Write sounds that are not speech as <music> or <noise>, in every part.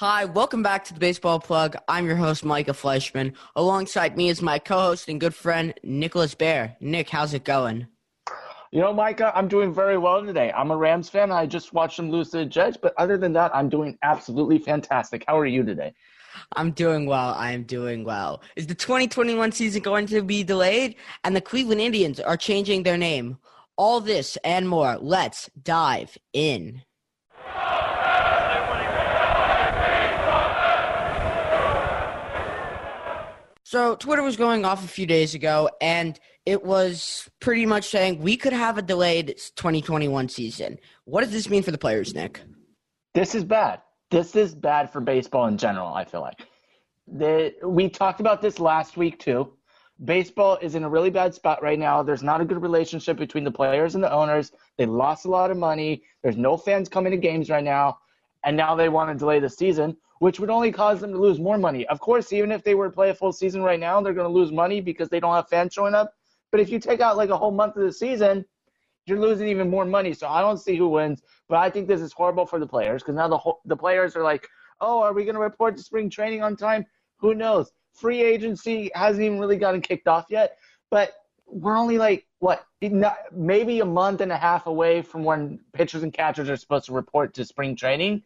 Hi, welcome back to the Baseball Plug. I'm your host, Micah Fleischman. Alongside me is my co-host and good friend, Nicholas Baer. Nick, how's it going? You know, Micah, I'm doing very well today. I'm a Rams fan. I just watched them lose to the Jets, but other than that, I'm doing absolutely fantastic. How are you today? I'm doing well. I am doing well. Is the 2021 season going to be delayed? And the Cleveland Indians are changing their name. All this and more. Let's dive in. So Twitter was going off a few days ago, and it was pretty much saying we could have a delayed 2021 season. What does this mean for the players, Nick? This is bad. This is bad for baseball in general. I feel like the, we talked about this last week too. Baseball is in a really bad spot right now. There's not a good relationship between the players and the owners. They lost a lot of money. There's no fans coming to games right now, and now they want to delay the season which would only cause them to lose more money. Of course, even if they were to play a full season right now, they're going to lose money because they don't have fans showing up. But if you take out like a whole month of the season, you're losing even more money. So I don't see who wins, but I think this is horrible for the players because now the whole, the players are like, oh, are we going to report to spring training on time? Who knows? Free agency hasn't even really gotten kicked off yet, but we're only like what maybe a month and a half away from when pitchers and catchers are supposed to report to spring training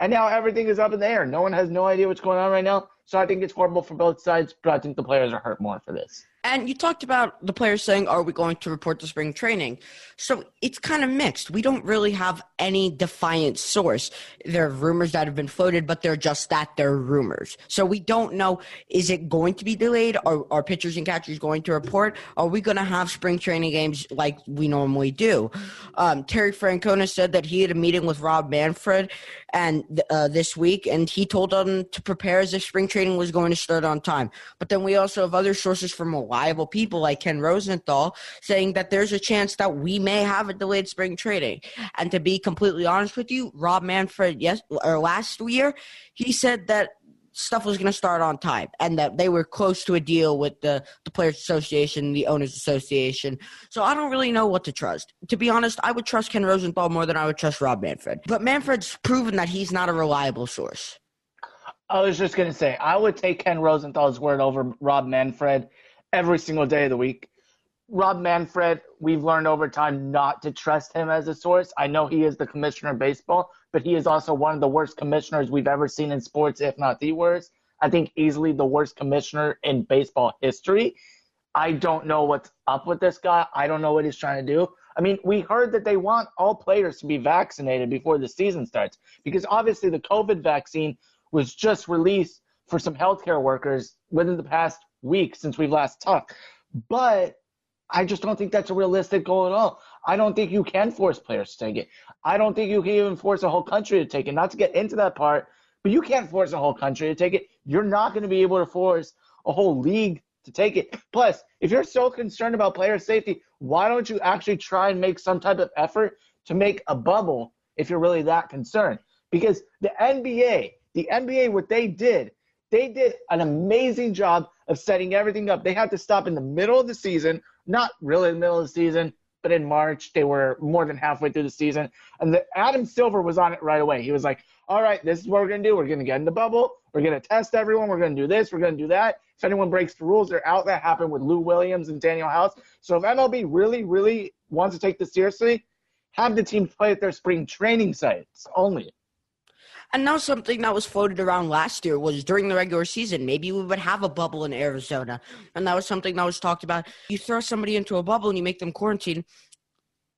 and now everything is up in the air. No one has no idea what's going on right now. So I think it's horrible for both sides, but I think the players are hurt more for this. And you talked about the players saying, Are we going to report to spring training? So it's kind of mixed. We don't really have any defiant source. There are rumors that have been floated, but they're just that they're rumors. So we don't know is it going to be delayed? Are, are pitchers and catchers going to report? Are we going to have spring training games like we normally do? Um, Terry Francona said that he had a meeting with Rob Manfred and uh, this week, and he told them to prepare as if spring training was going to start on time. But then we also have other sources from reliable people like Ken Rosenthal saying that there's a chance that we may have a delayed spring training. And to be completely honest with you, Rob Manfred, yes, or last year, he said that stuff was going to start on time and that they were close to a deal with the, the Players Association, the Owners Association. So I don't really know what to trust. To be honest, I would trust Ken Rosenthal more than I would trust Rob Manfred. But Manfred's proven that he's not a reliable source. I was just going to say, I would take Ken Rosenthal's word over Rob Manfred every single day of the week. Rob Manfred, we've learned over time not to trust him as a source. I know he is the commissioner of baseball, but he is also one of the worst commissioners we've ever seen in sports, if not the worst. I think easily the worst commissioner in baseball history. I don't know what's up with this guy. I don't know what he's trying to do. I mean, we heard that they want all players to be vaccinated before the season starts because obviously the COVID vaccine was just released for some healthcare workers within the past week since we've last talked. But I just don't think that's a realistic goal at all. I don't think you can force players to take it. I don't think you can even force a whole country to take it. Not to get into that part, but you can't force a whole country to take it. You're not going to be able to force a whole league to take it. Plus, if you're so concerned about player safety, why don't you actually try and make some type of effort to make a bubble if you're really that concerned? Because the NBA, the NBA, what they did, they did an amazing job of setting everything up. They had to stop in the middle of the season, not really in the middle of the season, but in March they were more than halfway through the season. And the, Adam Silver was on it right away. He was like, "All right, this is what we're gonna do. We're gonna get in the bubble. We're gonna test everyone. We're gonna do this. We're gonna do that. If anyone breaks the rules, they're out." That happened with Lou Williams and Danuel House. So if MLB really, really wants to take this seriously, have the teams play at their spring training sites only. And now something that was floated around last year was during the regular season, maybe we would have a bubble in Arizona. And that was something that was talked about. You throw somebody into a bubble and you make them quarantine.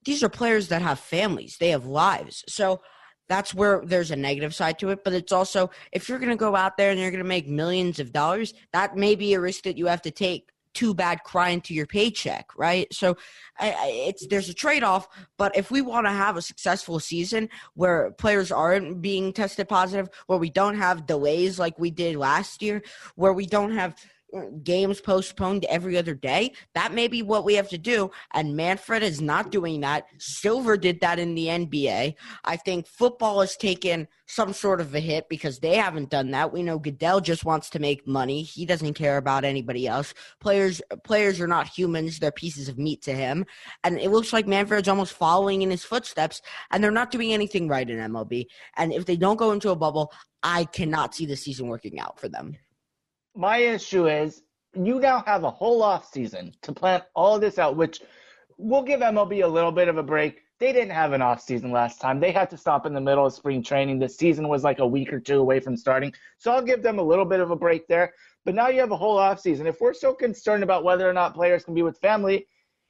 These are players that have families, they have lives. So that's where there's a negative side to it. But it's also, if you're going to go out there and you're going to make millions of dollars, that may be a risk that you have to take too bad crying to your paycheck, right? So I, it's there's a trade off. But if we want to have a successful season where players aren't being tested positive, where we don't have delays like we did last year, where we don't have games postponed every other day. That may be what we have to do. And Manfred is not doing that. Silver did that in the NBA. I think football has taken some sort of a hit because they haven't done that. We know Goodell just wants to make money. He doesn't care about anybody else. Players players are not humans, they're pieces of meat to him. And it looks like Manfred's almost following in his footsteps and they're not doing anything right in MLB. And if they don't go into a bubble, I cannot see the season working out for them my issue is you now have a whole off season to plan all this out, which we'll give MLB a little bit of a break. They didn't have an off season last time. They had to stop in the middle of spring training. The season was like a week or two away from starting. So I'll give them a little bit of a break there. But now you have a whole off season. If we're so concerned about whether or not players can be with family,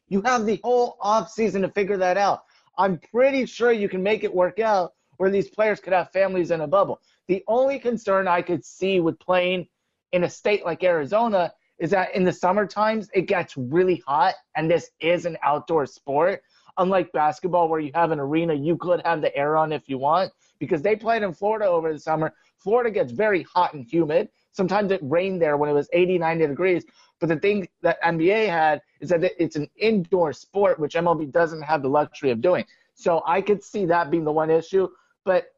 you have the whole off season to figure that out. I'm pretty sure you can make it work out where these players could have families in a bubble. The only concern I could see with playing – in a state like Arizona is that in the summer times it gets really hot and this is an outdoor sport. Unlike basketball where you have an arena, you could have the air on if you want because they played in Florida over the summer. Florida gets very hot and humid. Sometimes it rained there when it was 80, 90 degrees. But the thing that NBA had is that it's an indoor sport, which MLB doesn't have the luxury of doing. So I could see that being the one issue. But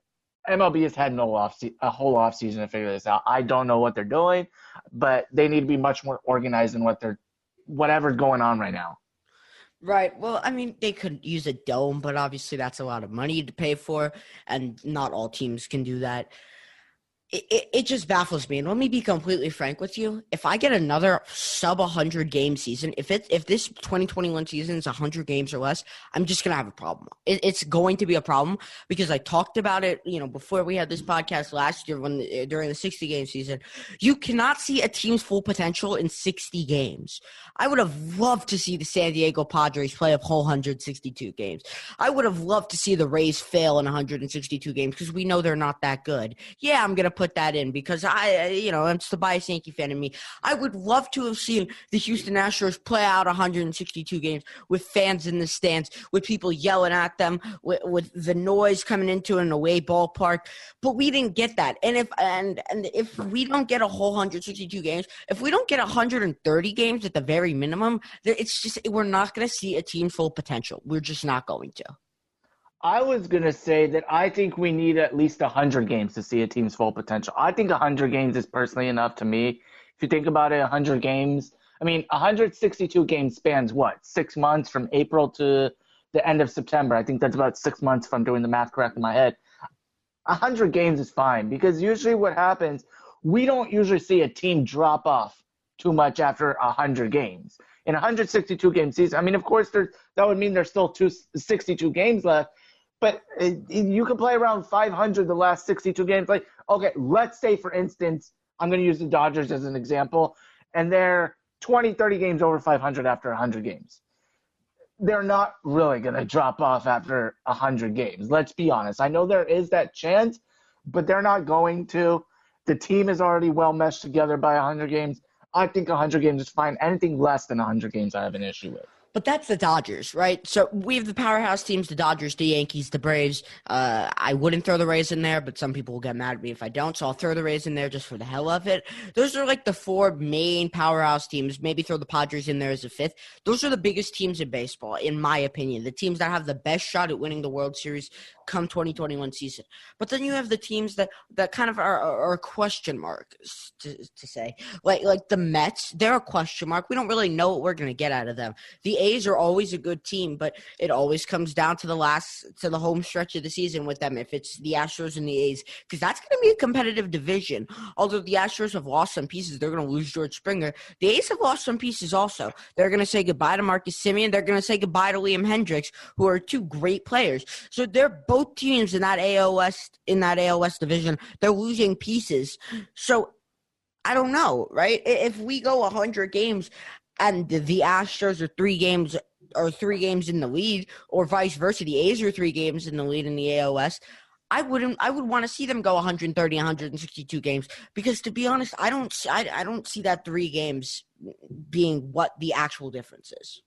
MLB has had no off se- a whole off season to figure this out. I don't know what they're doing, but they need to be much more organized in what they're whatever's going on right now. Right. Well, I mean, they could use a dome, but obviously that's a lot of money to pay for, and not all teams can do that it, it, just baffles me. And let me be completely frank with you. If I get another sub 100 game season, if it if this 2021 season is 100 games or less, I'm just gonna have a problem. It, it's going to be a problem because I talked about it. You know, before we had this podcast last year when uh, during the 60 game season, you cannot see a team's full potential in 60 games. I would have loved to see the San Diego Padres play a whole 162 games. I would have loved to see the Rays fail in 162 games because we know they're not that good. Yeah, I'm gonna put put that in because I, you know, it's the bias Yankee fan in me. I would love to have seen the Houston Astros play out 162 games with fans in the stands, with people yelling at them, with, with the noise coming into an away ballpark. But we didn't get that. And if and and if we don't get a whole 162 games, if we don't get 130 games at the very minimum, it's just we're not going to see a team full potential. We're just not going to. I was going to say that I think we need at least 100 games to see a team's full potential. I think 100 games is personally enough to me. If you think about it, 100 games, I mean, 162 games spans what? Six months from April to the end of September. I think that's about six months if I'm doing the math correct in my head. 100 games is fine because usually what happens, we don't usually see a team drop off too much after 100 games. In 162 game season, I mean, of course, there's, that would mean there's still two, 62 games left but uh, you can play around 500 the last 62 games. Like, okay, let's say, for instance, I'm going to use the Dodgers as an example, and they're 20, 30 games over 500 after 100 games. They're not really going to drop off after 100 games. Let's be honest. I know there is that chance, but they're not going to. The team is already well meshed together by 100 games. I think 100 games is fine. Anything less than 100 games, I have an issue with. But that's the Dodgers, right? So we have the powerhouse teams: the Dodgers, the Yankees, the Braves. Uh, I wouldn't throw the Rays in there, but some people will get mad at me if I don't. So I'll throw the Rays in there just for the hell of it. Those are like the four main powerhouse teams. Maybe throw the Padres in there as a fifth. Those are the biggest teams in baseball, in my opinion. The teams that have the best shot at winning the World Series come 2021 season. But then you have the teams that that kind of are, are, question marks to, to say, like like the Mets. They're a question mark. We don't really know what we're gonna get out of them. The A's are always a good team, but it always comes down to the last to the home stretch of the season with them. If it's the Astros and the A's, because that's going to be a competitive division. Although the Astros have lost some pieces, they're going to lose George Springer. The A's have lost some pieces also. They're going to say goodbye to Marcus Semien. They're going to say goodbye to Liam Hendriks, who are two great players. So they're both teams in that AL West in that AL West division. They're losing pieces. So I don't know, right? If we go 100 games and the Astros are three games or three games in the lead, or vice versa. The A's are three games in the lead in the AL West. I wouldn't. I would want to see them go 130, 162 games because, to be honest, I don't. I, I don't see that three games being what the actual difference is.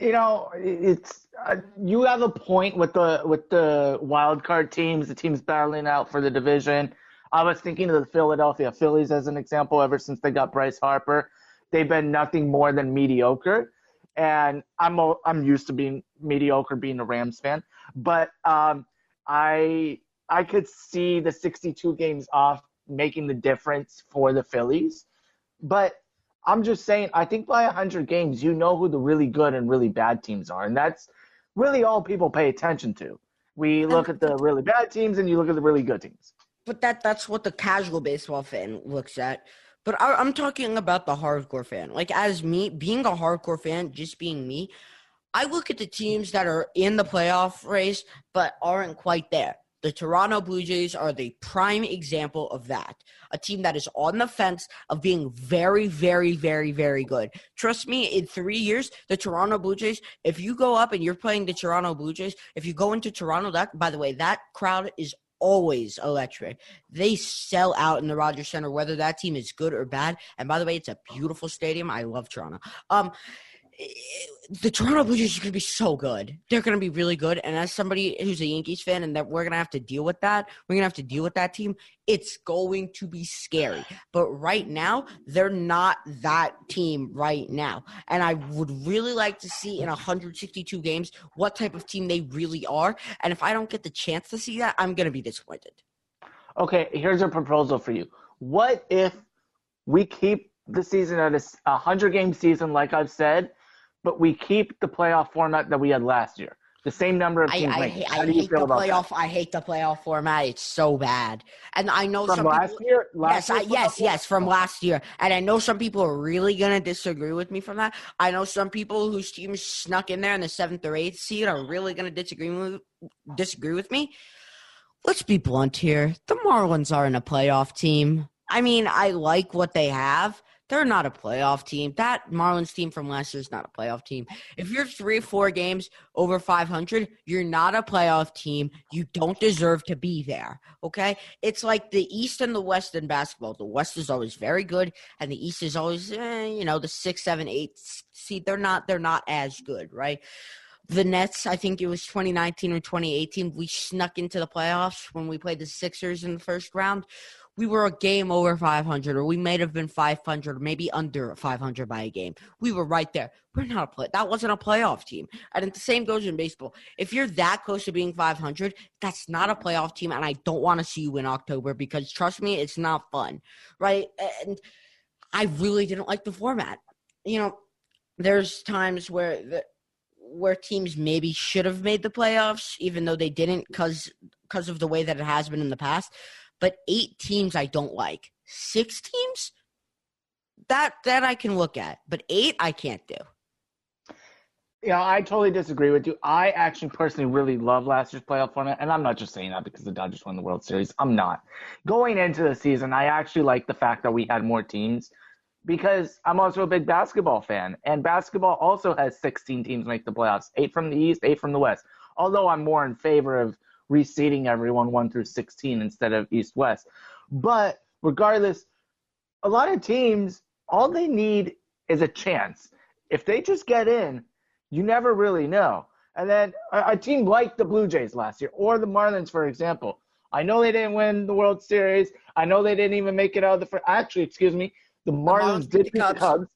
You know, it's uh, you have a point with the with the wild card teams, the teams battling out for the division. I was thinking of the Philadelphia Phillies as an example. Ever since they got Bryce Harper, they've been nothing more than mediocre. And I'm I'm used to being mediocre, being a Rams fan, but um, I I could see the 62 games off making the difference for the Phillies. But I'm just saying, I think by 100 games, you know who the really good and really bad teams are, and that's really all people pay attention to. We look at the really bad teams, and you look at the really good teams but that that's what the casual baseball fan looks at. But I, am talking about the hardcore fan. Like as me, being a hardcore fan, just being me, I look at the teams that are in the playoff race but aren't quite there. The Toronto Blue Jays are the prime example of that. A team that is on the fence of being very, very, very, very good. Trust me, in three years, the Toronto Blue Jays, if you go up and you're playing the Toronto Blue Jays, if you go into Toronto, that by the way, that crowd is always electric. They sell out in the Rogers Center, whether that team is good or bad. And by the way, it's a beautiful stadium. I love Toronto. Um, Eh, the Toronto Blue Jays are going to be so good. They're going to be really good. And as somebody who's a Yankees fan, and that we're going to have to deal with that, we're going to have to deal with that team. It's going to be scary. But right now, they're not that team right now. And I would really like to see in 162 games what type of team they really are. And if I don't get the chance to see that, I'm going to be disappointed. Okay, here's a proposal for you. What if we keep the season at a 100 game season, like I've said? But we keep the playoff format that we had last year. The same number of teams. I, I, How I do you hate feel the playoff. That? I hate the playoff format. It's so bad. And I know from some last people, year. Last yes, year yes, yes, from last year. And I know some people are really gonna disagree with me from that. I know some people whose teams snuck in there in the seventh or eighth seed are really gonna disagree with disagree with me. Let's be blunt here. The Marlins aren't a playoff team. I mean, I like what they have. They're not a playoff team. That Marlins team from last year is not a playoff team. If you're three four games over 500, you're not a playoff team. You don't deserve to be there. Okay? It's like the East and the West in basketball. The West is always very good, and the East is always, eh, you know, the six, seven, eight seed. They're not. They're not as good, right? the Nets, I think it was 2019 or 2018, we snuck into the playoffs when we played the Sixers in the first round we were a game over 500, or we may have been 500, or maybe under 500 by a game. We were right there. We're not a play. That wasn't a playoff team. And the same goes in baseball. If you're that close to being 500, that's not a playoff team, and I don't want to see you in October because trust me, it's not fun, right? And I really didn't like the format. You know, there's times where the where teams maybe should have made the playoffs, even though they didn't, because because of the way that it has been in the past. But eight teams I don't like. Six teams? That that I can look at. But eight I can't do. Yeah, I totally disagree with you. I actually personally really love last year's playoff format, and I'm not just saying that because the Dodgers won the World Series. I'm not. Going into the season, I actually like the fact that we had more teams because I'm also a big basketball fan, and basketball also has 16 teams make the playoffs, eight from the East, eight from the West. Although I'm more in favor of reseeding everyone 1 through 16 instead of East West. But regardless, a lot of teams, all they need is a chance. If they just get in, you never really know. And then a, a team like the Blue Jays last year or the Marlins, for example, I know they didn't win the World Series. I know they didn't even make it out of the first. Actually, excuse me, the Marlins, the Marlins did beat the Cubs. the Cubs.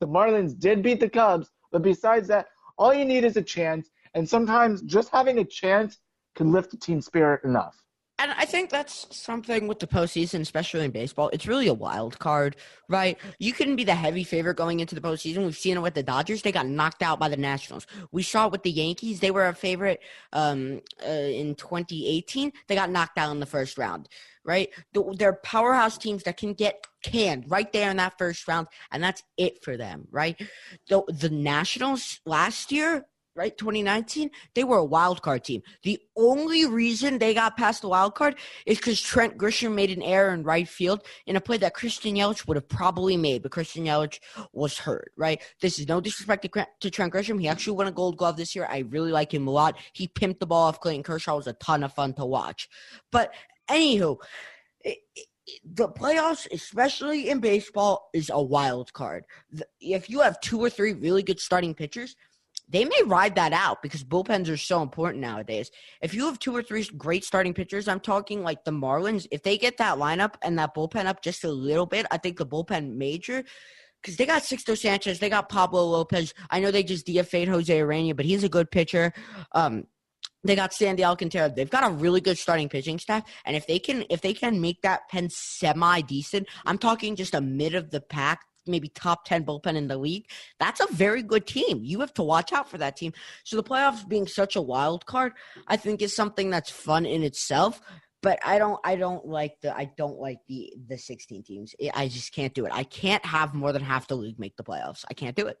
The Marlins did beat the Cubs. But besides that, all you need is a chance. And sometimes just having a chance can lift the team spirit enough. And I think that's something with the postseason, especially in baseball. It's really a wild card, right? You can be the heavy favorite going into the postseason. We've seen it with the Dodgers; they got knocked out by the Nationals. We saw it with the Yankees; they were a favorite um, uh, in 2018. They got knocked out in the first round, right? They're powerhouse teams that can get canned right there in that first round, and that's it for them, right? The, the Nationals last year right? 2019 they were a wild card team. The only reason they got past the wild card is because trent grisham made an error in right field in a play that christian yelich would have probably made but christian yelich was hurt right? This is no disrespect to, trent grisham. He actually won a gold glove this year. I really like him a lot. He pimped the ball off clayton kershaw. It was a ton of fun to watch. But anywho it, it, the playoffs, especially in baseball, is a wild card. If you have two or three really good starting pitchers, they may ride that out because bullpens are so important nowadays. If you have two or three great starting pitchers, I'm talking like the Marlins, if they get that lineup and that bullpen up just a little bit, I think the bullpen major because they got Sixto Sanchez, they got Pablo Lopez. I know they just DFA'd Jose Urena, but he's a good pitcher. Um, they got Sandy Alcantara. They've got a really good starting pitching staff, and if they can, if they can make that pen semi decent, I'm talking just a mid of the pack, maybe top ten bullpen in the league. That's a very good team. You have to watch out for that team. So the playoffs being such a wild card, I think is something that's fun in itself but I don't I don't like the I don't like the the 16 teams. I just can't do it. I can't have more than half the league make the playoffs. I can't do it.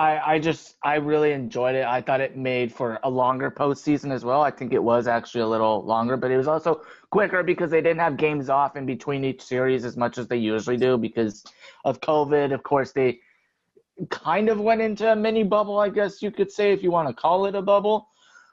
I I just I really enjoyed it. I thought it made for a longer postseason as well. I think it was actually a little longer, but it was also quicker because they didn't have games off in between each series as much as they usually do because of COVID. Of course, they kind of went into a mini bubble, I guess you could say, if you want to call it a bubble.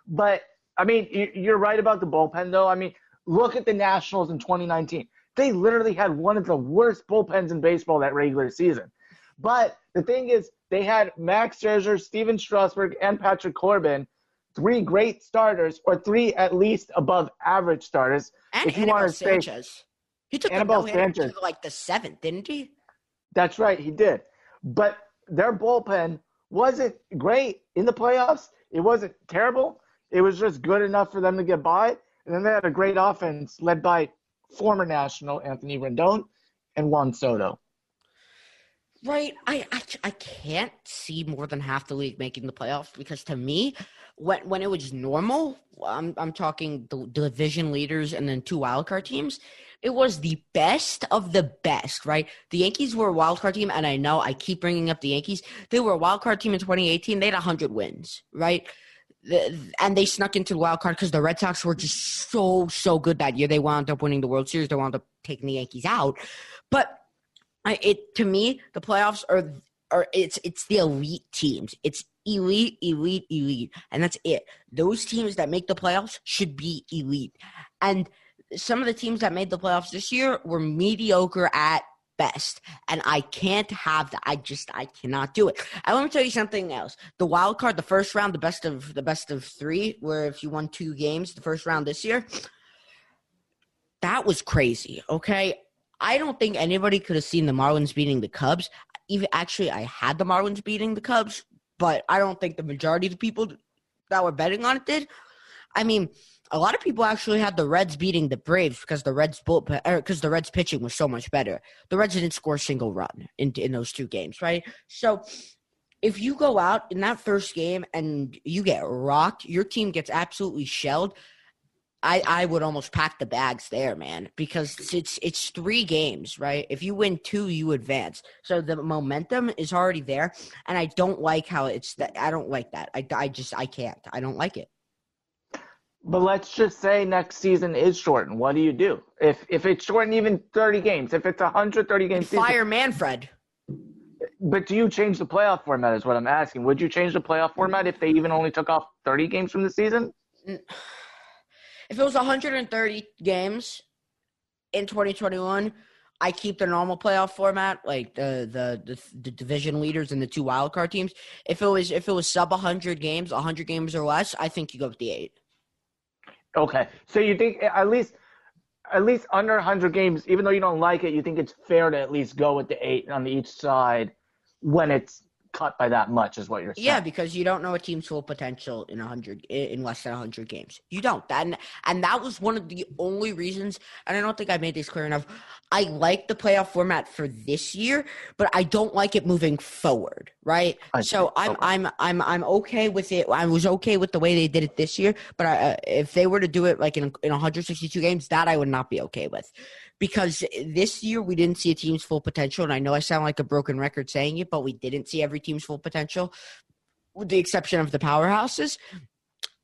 But I mean, you're right about the bullpen, though. I mean, look at the Nationals in 2019. They literally had one of the worst bullpens in baseball that regular season. But the thing is, they had Max Scherzer, Stephen Strasburg, and Patrick Corbin, three great starters, or three at least above average starters. And if you want to Sanchez. Say, he took Anibal the Sanchez to like the seventh, didn't he? That's right, he did. But their bullpen wasn't great in the playoffs. It wasn't terrible, it was just good enough for them to get by. And then they had a great offense led by former national Anthony Rendon and Juan Soto. Right. I, I, I can't see more than half the league making the playoffs because to me, when when it was normal, I'm I'm talking the division leaders and then two wildcard teams. It was the best of the best, right? The Yankees were a wildcard team, and I know I keep bringing up the Yankees. They were a wildcard team in 2018. They had 100 wins, right? and they snuck into the wild card because the Red Sox were just so so good that year. They wound up winning the World Series. They wound up taking the Yankees out. But it to me, the playoffs are are it's it's the elite teams. It's elite, elite, elite, and that's it. Those teams that make the playoffs should be elite. And some of the teams that made the playoffs this year were mediocre at best. And I can't have that. I just I cannot do it. I want to tell you something else. The wild card, the first round, the best of the best of three, where if you won two games, the first round this year, that was crazy. Okay. I don't think anybody could have seen the Marlins beating the Cubs. Even actually, I had the Marlins beating the Cubs, but I don't think the majority of the people that were betting on it did. I mean, a lot of people actually had the Reds beating the Braves because the Reds because er, the Reds pitching was so much better. The Reds didn't score a single run in in those two games, right? So if you go out in that first game and you get rocked, your team gets absolutely shelled. I, I would almost pack the bags there, man, because it's it's three games, right? If you win two, you advance. So the momentum is already there, and I don't like how it's that. I don't like that. I, I just I can't. I don't like it. But let's just say next season is shortened. What do you do if if it's shortened even thirty games? If it's a hundred thirty games, fire season, Manfred. But do you change the playoff format? Is what I'm asking. Would you change the playoff format if they even only took off thirty games from the season? If it was 130 games in 2021, I keep the normal playoff format, like the, the the the, division leaders and the two wildcard teams. If it was if it was sub 100 games, 100 games or less, I think you go with the eight. Okay, so you think at least at least under 100 games, even though you don't like it, you think it's fair to at least go with the eight on each side when it's cut by that much is what you're saying. Yeah, because you don't know a team's full potential in 100 in less than 100 games. You don't. And and that was one of the only reasons and I don't think I made this clear enough. I like the playoff format for this year, but I don't like it moving forward, right? so I'm okay. I'm I'm I'm okay with it. I was okay with the way they did it this year, but I, uh, if they were to do it like in in 162 games, that I would not be okay with because this year we didn't see a team's full potential. And I know I sound like a broken record saying it, but we didn't see every team's full potential, with the exception of the powerhouses.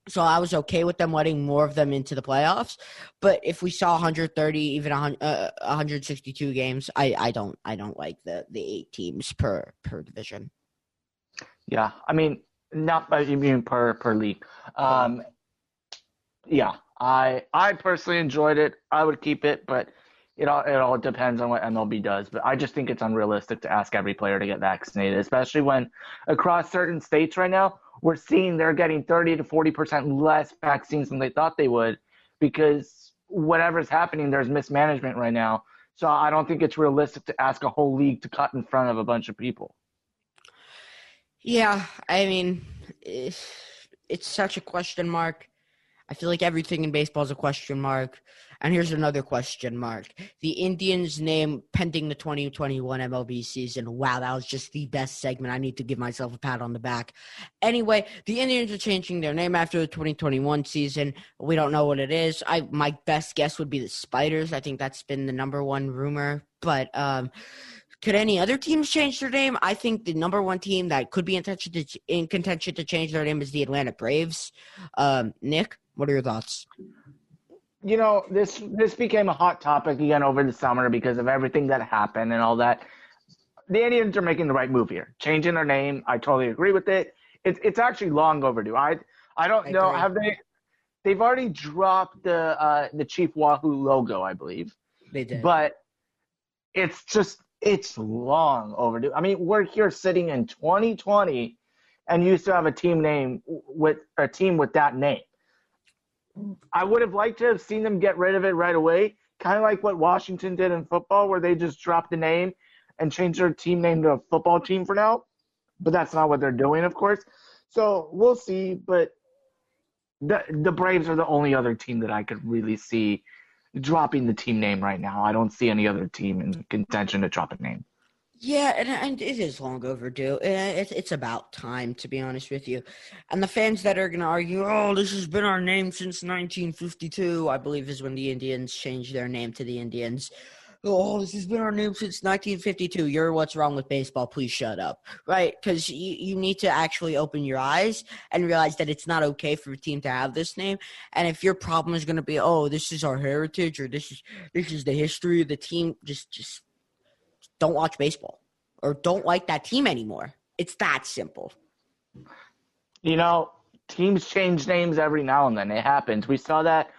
So I was okay with them letting more of them into the playoffs. But if we saw 130, even 162 uh, games, I, I don't I don't like the, the eight teams per per division. Yeah, I mean not you mean per per league. Um, yeah, I I personally enjoyed it. I would keep it, but it all it all depends on what MLB does, but I just think it's unrealistic to ask every player to get vaccinated, especially when across certain states right now we're seeing they're getting 30 to 40 percent less vaccines than they thought they would because whatever's happening, there's mismanagement right now. So I don't think it's realistic to ask a whole league to cut in front of a bunch of people. Yeah, I mean, it's, it's such a question mark. I feel like everything in baseball is a question mark. And here's another question mark. The Indians name pending the 2021 MLB season. Wow, that was just the best segment. I need to give myself a pat on the back. Anyway, the Indians are changing their name after the 2021 season. We don't know what it is. I my best guess would be the Spiders. I think that's been the number one rumor. But um could any other teams change their name? I think the number one team that could be in contention to, in contention to change their name is the Atlanta Braves. Um, Nick, what are your thoughts? You know, this this became a hot topic again over the summer because of everything that happened and all that. The Indians are making the right move here, changing their name. I totally agree with it. It's it's actually long overdue. I I don't I know agree. have they they've already dropped the uh, the Chief Wahoo logo, I believe. They did, but it's just it's long overdue. I mean, we're here sitting in 2020 and used to have a team name with a team with that name. I would have liked to have seen them get rid of it right away, kind of like what Washington did in football, where they just dropped the name and changed their team name to a football team for now. But that's not what they're doing, of course. So we'll see. But the the Braves are the only other team that I could really see dropping the team name right now. I don't see any other team in contention to drop a name. Yeah, and, uh, and it is long overdue. It's it's about time, to be honest with you. And the fans that are going to argue, oh, this has been our name since 1952, I believe is when the Indians changed their name to the Indians oh, this has been our name since 1952. You're what's wrong with baseball. Please shut up. Right? Because you, you need to actually open your eyes and realize that it's not okay for a team to have this name. And if your problem is going to be, oh, this is our heritage or this is this is the history of the team, just just don't watch baseball or don't like that team anymore. It's that simple. You know, teams change names every now and then. It happens. We saw that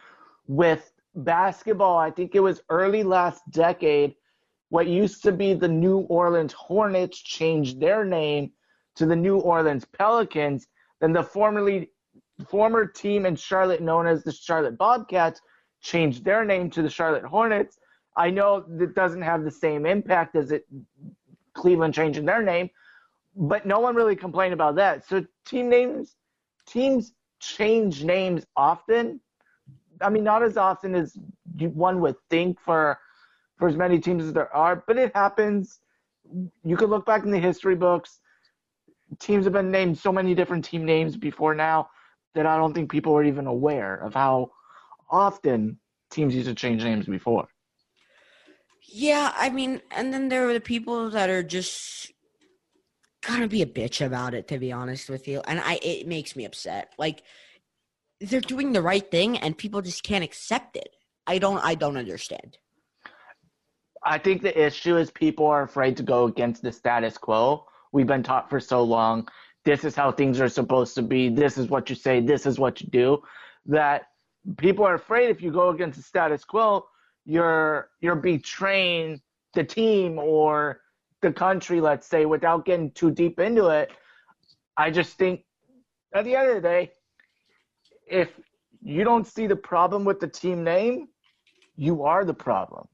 with basketball, I think it was early last decade, what used to be the New Orleans Hornets changed their name to the New Orleans Pelicans. Then the formerly former team in Charlotte known as the Charlotte Bobcats changed their name to the Charlotte Hornets. I know that doesn't have the same impact as it Cleveland changing their name, but no one really complained about that. So team names teams change names often I mean, not as often as one would think for for as many teams as there are, but it happens. You could look back in the history books. Teams have been named so many different team names before now that I don't think people are even aware of how often teams used to change names before. Yeah, I mean, and then there are the people that are just gonna be a bitch about it, to be honest with you, and I it makes me upset. Like they're doing the right thing and people just can't accept it. I don't I don't understand. I think the issue is people are afraid to go against the status quo. We've been taught for so long this is how things are supposed to be. This is what you say, this is what you do that people are afraid if you go against the status quo, you're you're betraying the team or the country, let's say, without getting too deep into it. I just think at the end of the day, if you don't see the problem with the team name, you are the problem.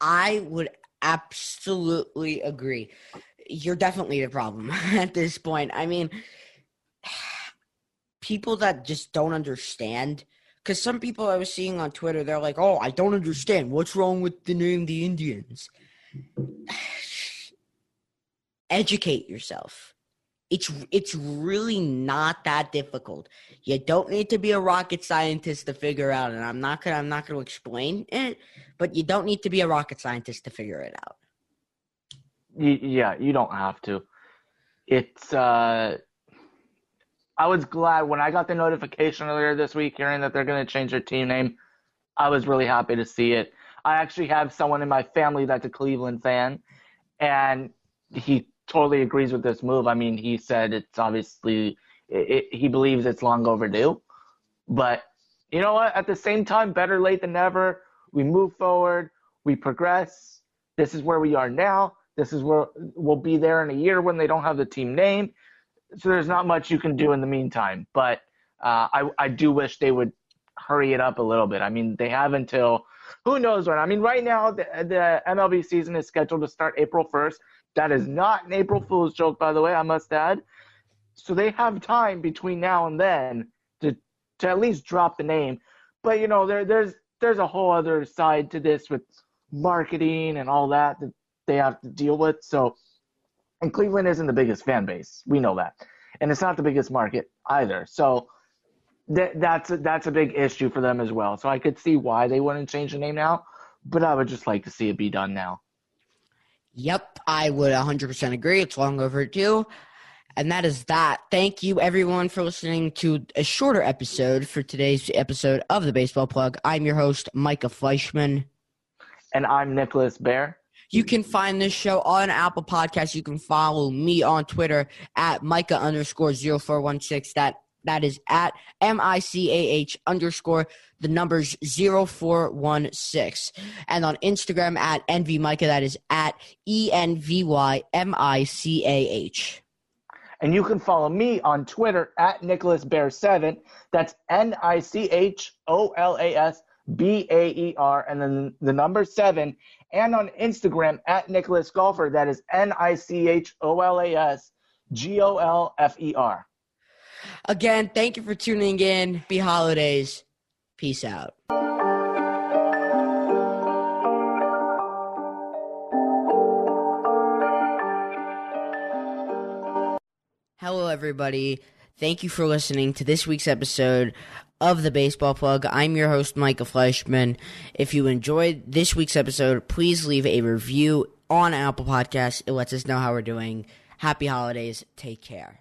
I would absolutely agree. You're definitely the problem <laughs> at this point. I mean, <sighs> people that just don't understand. Because some people I was seeing on Twitter, they're like, oh, I don't understand. What's wrong with the name the Indians? <sighs> Educate yourself. It's it's really not that difficult. You don't need to be a rocket scientist to figure out, and I'm not gonna I'm not gonna explain it, but you don't need to be a rocket scientist to figure it out. Yeah, you don't have to. It's uh I was glad when I got the notification earlier this week hearing that they're going to change their team name. I was really happy to see it. I actually have someone in my family that's a Cleveland fan, and he totally agrees with this move. I mean, he said it's obviously it, it, he believes it's long overdue, but you know what? At the same time, better late than never. we move forward, we progress. This is where we are now. This is where we'll be there in a year when they don't have the team name. So there's not much you can do in the meantime. But uh, I, I do wish they would hurry it up a little bit. I mean, they have until who knows when. I mean, right now the, the MLB season is scheduled to start April 1st. That is not an April Fool's joke, by the way. I must add. So they have time between now and then to to at least drop the name. But you know, there there's there's a whole other side to this with marketing and all that that they have to deal with. So, and Cleveland isn't the biggest fan base. We know that, and it's not the biggest market either. So that that's a, that's a big issue for them as well. So I could see why they wouldn't change the name now, but I would just like to see it be done now. Yep, I would 100% agree. It's long overdue. And that is that. Thank you, everyone, for listening to a shorter episode for today's episode of the Baseball Plug. I'm your host, Micah Fleischman. And I'm Nicholas Baer. You can find this show on Apple Podcasts. You can follow me on Twitter at Micah underscore 0416. That that is at M I C A H underscore the numbers 0416. And on Instagram at NV Micah, that is at E N V Y M I C A H. And you can follow me on Twitter at Nicholas Baer 7 That's N I C H O L A S B A E R, and then the number 7. And on Instagram at Nicholas Golfer. That is N I C H O L A S G O L F E R. Again, thank you for tuning in. Happy holidays. Peace out. Hello, everybody. Thank you for listening to this week's episode of the Baseball Plug. I'm your host, Micah Fleischman. If you enjoyed this week's episode, please leave a review on Apple Podcasts. It lets us know how we're doing. Happy holidays. Take care.